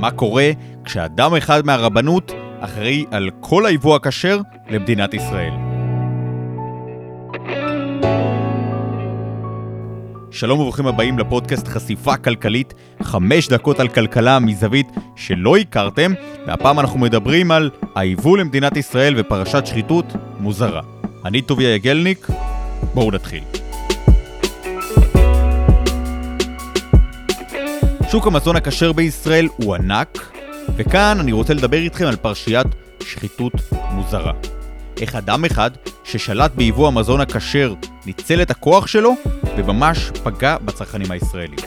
מה קורה כשאדם אחד מהרבנות אחראי על כל היבוא הכשר למדינת ישראל. שלום וברוכים הבאים לפודקאסט חשיפה כלכלית, חמש דקות על כלכלה מזווית שלא הכרתם, והפעם אנחנו מדברים על היבוא למדינת ישראל ופרשת שחיתות מוזרה. אני טוביה יגלניק, בואו נתחיל. שוק המזון הכשר בישראל הוא ענק, וכאן אני רוצה לדבר איתכם על פרשיית שחיתות מוזרה. איך אדם אחד ששלט ביבוא המזון הכשר ניצל את הכוח שלו וממש פגע בצרכנים הישראלים.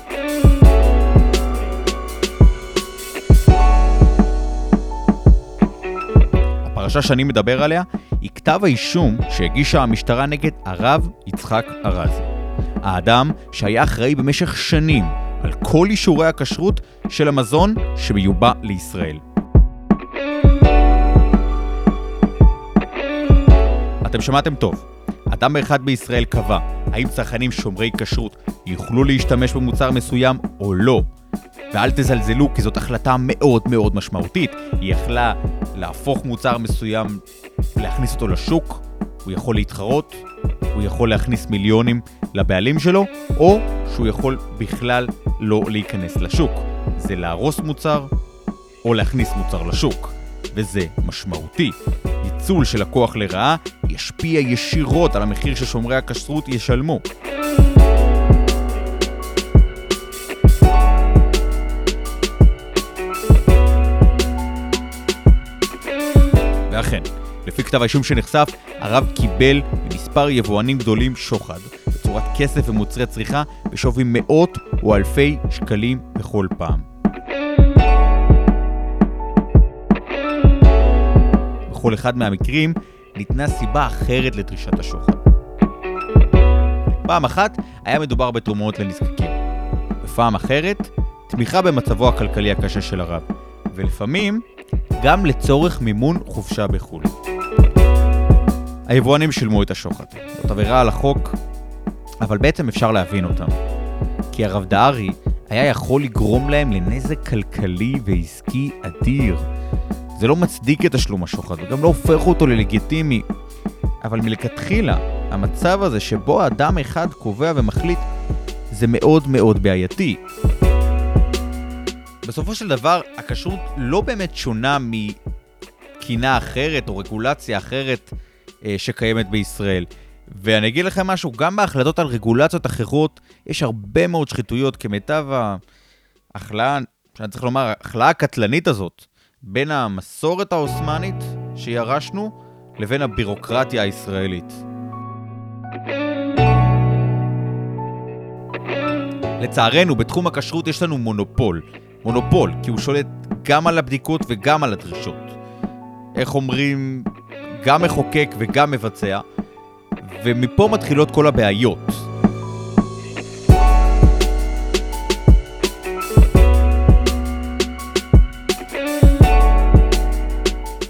הפרשה שאני מדבר עליה היא כתב האישום שהגישה המשטרה נגד הרב יצחק ארזי. האדם שהיה אחראי במשך שנים על כל אישורי הכשרות של המזון שמיובא לישראל. אתם שמעתם טוב. אדם אחד בישראל קבע האם צרכנים שומרי כשרות יוכלו להשתמש במוצר מסוים או לא. ואל תזלזלו, כי זאת החלטה מאוד מאוד משמעותית. היא יכלה להפוך מוצר מסוים, להכניס אותו לשוק, הוא יכול להתחרות, הוא יכול להכניס מיליונים לבעלים שלו, או שהוא יכול בכלל לא להיכנס לשוק. זה להרוס מוצר או להכניס מוצר לשוק. וזה משמעותי. ניצול של הכוח לרעה ישפיע ישירות על המחיר ששומרי הכשרות ישלמו. ואכן, לפי כתב האישום שנחשף, הרב קיבל ממספר יבואנים גדולים שוחד, בצורת כסף ומוצרי צריכה, בשווי מאות או אלפי שקלים בכל פעם. בכל אחד מהמקרים ניתנה סיבה אחרת לדרישת השוחד. פעם אחת היה מדובר בתרומות לנזקקים, ופעם אחרת, תמיכה במצבו הכלכלי הקשה של הרב, ולפעמים גם לצורך מימון חופשה בחו"ל. היבואנים שילמו את השוחד. זאת עבירה על החוק, אבל בעצם אפשר להבין אותם. כי הרב דהרי היה יכול לגרום להם לנזק כלכלי ועסקי אדיר. זה לא מצדיק את תשלום השוחד, וגם לא הופך אותו ללגיטימי. אבל מלכתחילה, המצב הזה שבו אדם אחד קובע ומחליט, זה מאוד מאוד בעייתי. בסופו של דבר, הכשרות לא באמת שונה מתקינה אחרת או רגולציה אחרת אה, שקיימת בישראל. ואני אגיד לכם משהו, גם בהחלטות על רגולציות אחרות, יש הרבה מאוד שחיתויות כמיטב ההכלאה, שאני צריך לומר, ההכלאה הקטלנית הזאת, בין המסורת העות'מאנית שירשנו, לבין הבירוקרטיה הישראלית. לצערנו, בתחום הכשרות יש לנו מונופול. מונופול, כי הוא שולט גם על הבדיקות וגם על הדרישות. איך אומרים, גם מחוקק וגם מבצע, ומפה מתחילות כל הבעיות.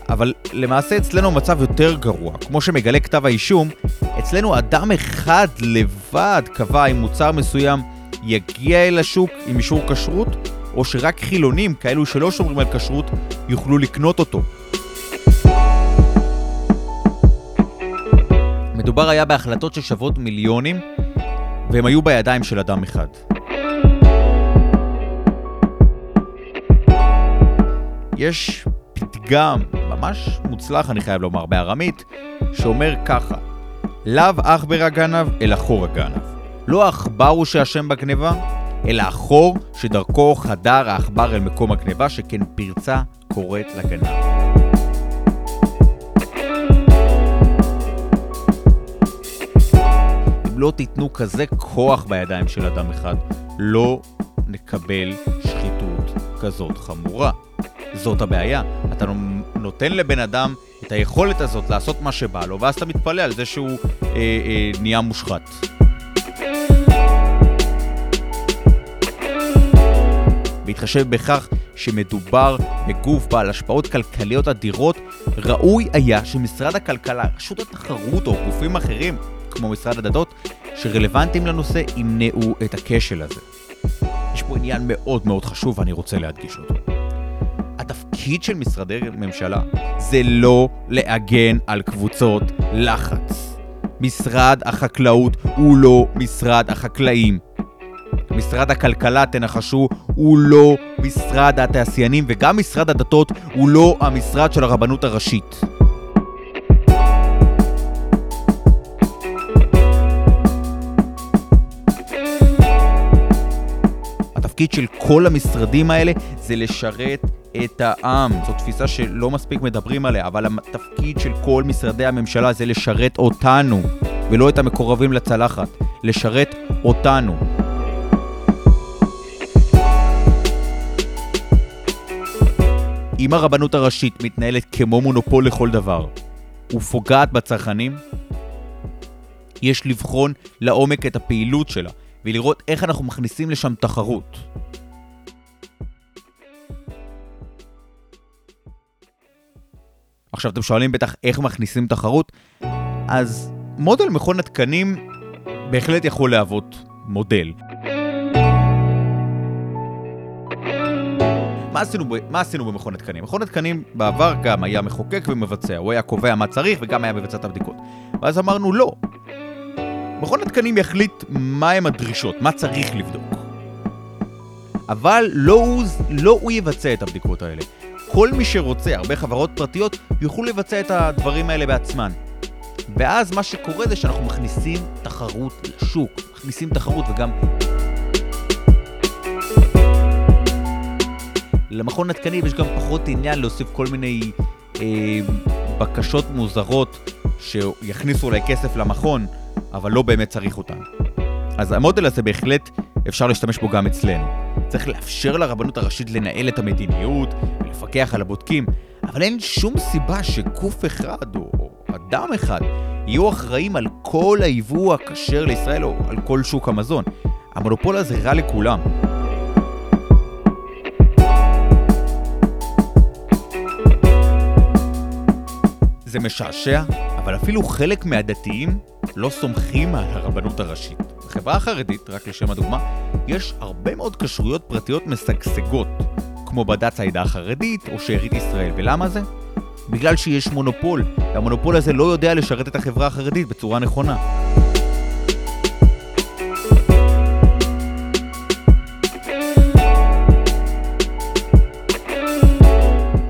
אבל למעשה אצלנו המצב יותר גרוע. כמו שמגלה כתב האישום, אצלנו אדם אחד לבד קבע אם מוצר מסוים יגיע אל השוק עם אישור כשרות, או שרק חילונים, כאלו שלא שומרים על כשרות, יוכלו לקנות אותו. מדובר היה בהחלטות ששוות מיליונים, והם היו בידיים של אדם אחד. יש פתגם ממש מוצלח, אני חייב לומר, בארמית, שאומר ככה: לאו עכבר הגנב, אלא חור הגנב. לא העכבר הוא שאשם בגניבה, אלא החור שדרכו חדר העכבר אל מקום הגניבה, שכן פרצה קוראת לגנב. לא תיתנו כזה כוח בידיים של אדם אחד, לא נקבל שחיתות כזאת חמורה. זאת הבעיה. אתה נותן לבן אדם את היכולת הזאת לעשות מה שבא לו, ואז אתה מתפלא על זה שהוא אה, אה, נהיה מושחת. בהתחשב בכך שמדובר בגוף בעל השפעות כלכליות אדירות, ראוי היה שמשרד הכלכלה, רשות התחרות או גופים אחרים, כמו משרד הדתות, שרלוונטיים לנושא, ימנעו את הכשל הזה. יש פה עניין מאוד מאוד חשוב ואני רוצה להדגיש אותו. התפקיד של משרדי ממשלה זה לא להגן על קבוצות לחץ. משרד החקלאות הוא לא משרד החקלאים. משרד הכלכלה, תנחשו, הוא לא משרד התעשיינים, וגם משרד הדתות הוא לא המשרד של הרבנות הראשית. התפקיד של כל המשרדים האלה זה לשרת את העם. זו תפיסה שלא מספיק מדברים עליה, אבל התפקיד של כל משרדי הממשלה זה לשרת אותנו, ולא את המקורבים לצלחת. לשרת אותנו. אם הרבנות הראשית מתנהלת כמו מונופול לכל דבר ופוגעת בצרכנים, יש לבחון לעומק את הפעילות שלה ולראות איך אנחנו מכניסים לשם תחרות. עכשיו אתם שואלים בטח איך מכניסים תחרות, אז מודל מכון התקנים בהחלט יכול להוות מודל. מה עשינו, מה עשינו במכון התקנים? מכון התקנים בעבר גם היה מחוקק ומבצע, הוא היה קובע מה צריך וגם היה מבצע את הבדיקות. ואז אמרנו לא. מכון התקנים יחליט מהם הדרישות, מה צריך לבדוק. אבל לא הוא, לא הוא יבצע את הבדיקות האלה. כל מי שרוצה, הרבה חברות פרטיות, יוכלו לבצע את הדברים האלה בעצמן. ואז מה שקורה זה שאנחנו מכניסים תחרות לשוק, מכניסים תחרות וגם למכון התקנים יש גם פחות עניין להוסיף כל מיני אה, בקשות מוזרות שיכניסו אולי כסף למכון, אבל לא באמת צריך אותן. אז המודל הזה בהחלט אפשר להשתמש בו גם אצלנו. צריך לאפשר לרבנות הראשית לנהל את המדיניות ולפקח על הבודקים, אבל אין שום סיבה שגוף אחד או אדם אחד יהיו אחראים על כל היבוא הכשר לישראל או על כל שוק המזון. המונופול הזה רע לכולם. זה משעשע, אבל אפילו חלק מהדתיים לא סומכים על הרבנות הראשית. בחברה החרדית, רק לשם הדוגמה, יש הרבה מאוד כשרויות פרטיות משגשגות, כמו בד"ץ העדה החרדית או שארית ישראל. ולמה זה? בגלל שיש מונופול, והמונופול הזה לא יודע לשרת את החברה החרדית בצורה נכונה.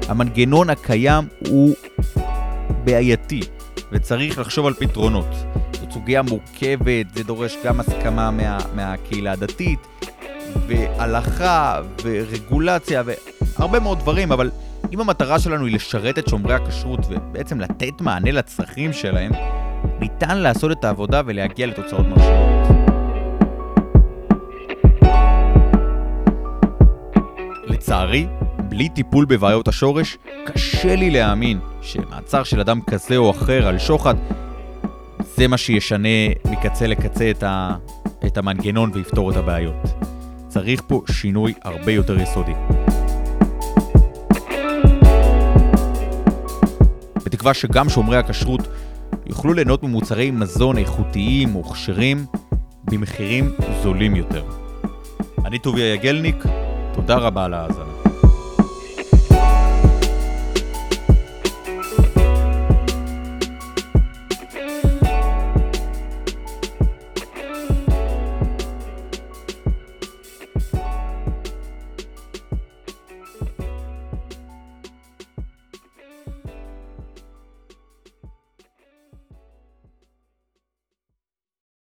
המנגנון הקיים הוא בעייתי, וצריך לחשוב על פתרונות. זו סוגיה מורכבת, זה דורש גם הסכמה מה, מהקהילה הדתית, והלכה, ורגולציה, והרבה מאוד דברים, אבל אם המטרה שלנו היא לשרת את שומרי הכשרות ובעצם לתת מענה לצרכים שלהם, ניתן לעשות את העבודה ולהגיע לתוצאות מרשימות. לצערי, בלי טיפול בבעיות השורש, קשה לי להאמין שמעצר של אדם כזה או אחר על שוחד, זה מה שישנה מקצה לקצה את, ה... את המנגנון ויפתור את הבעיות. צריך פה שינוי הרבה יותר יסודי. בתקווה שגם שומרי הכשרות יוכלו ליהנות ממוצרי מזון איכותיים וכשרים במחירים זולים יותר. אני טוביה יגלניק, תודה רבה על ההאזנה.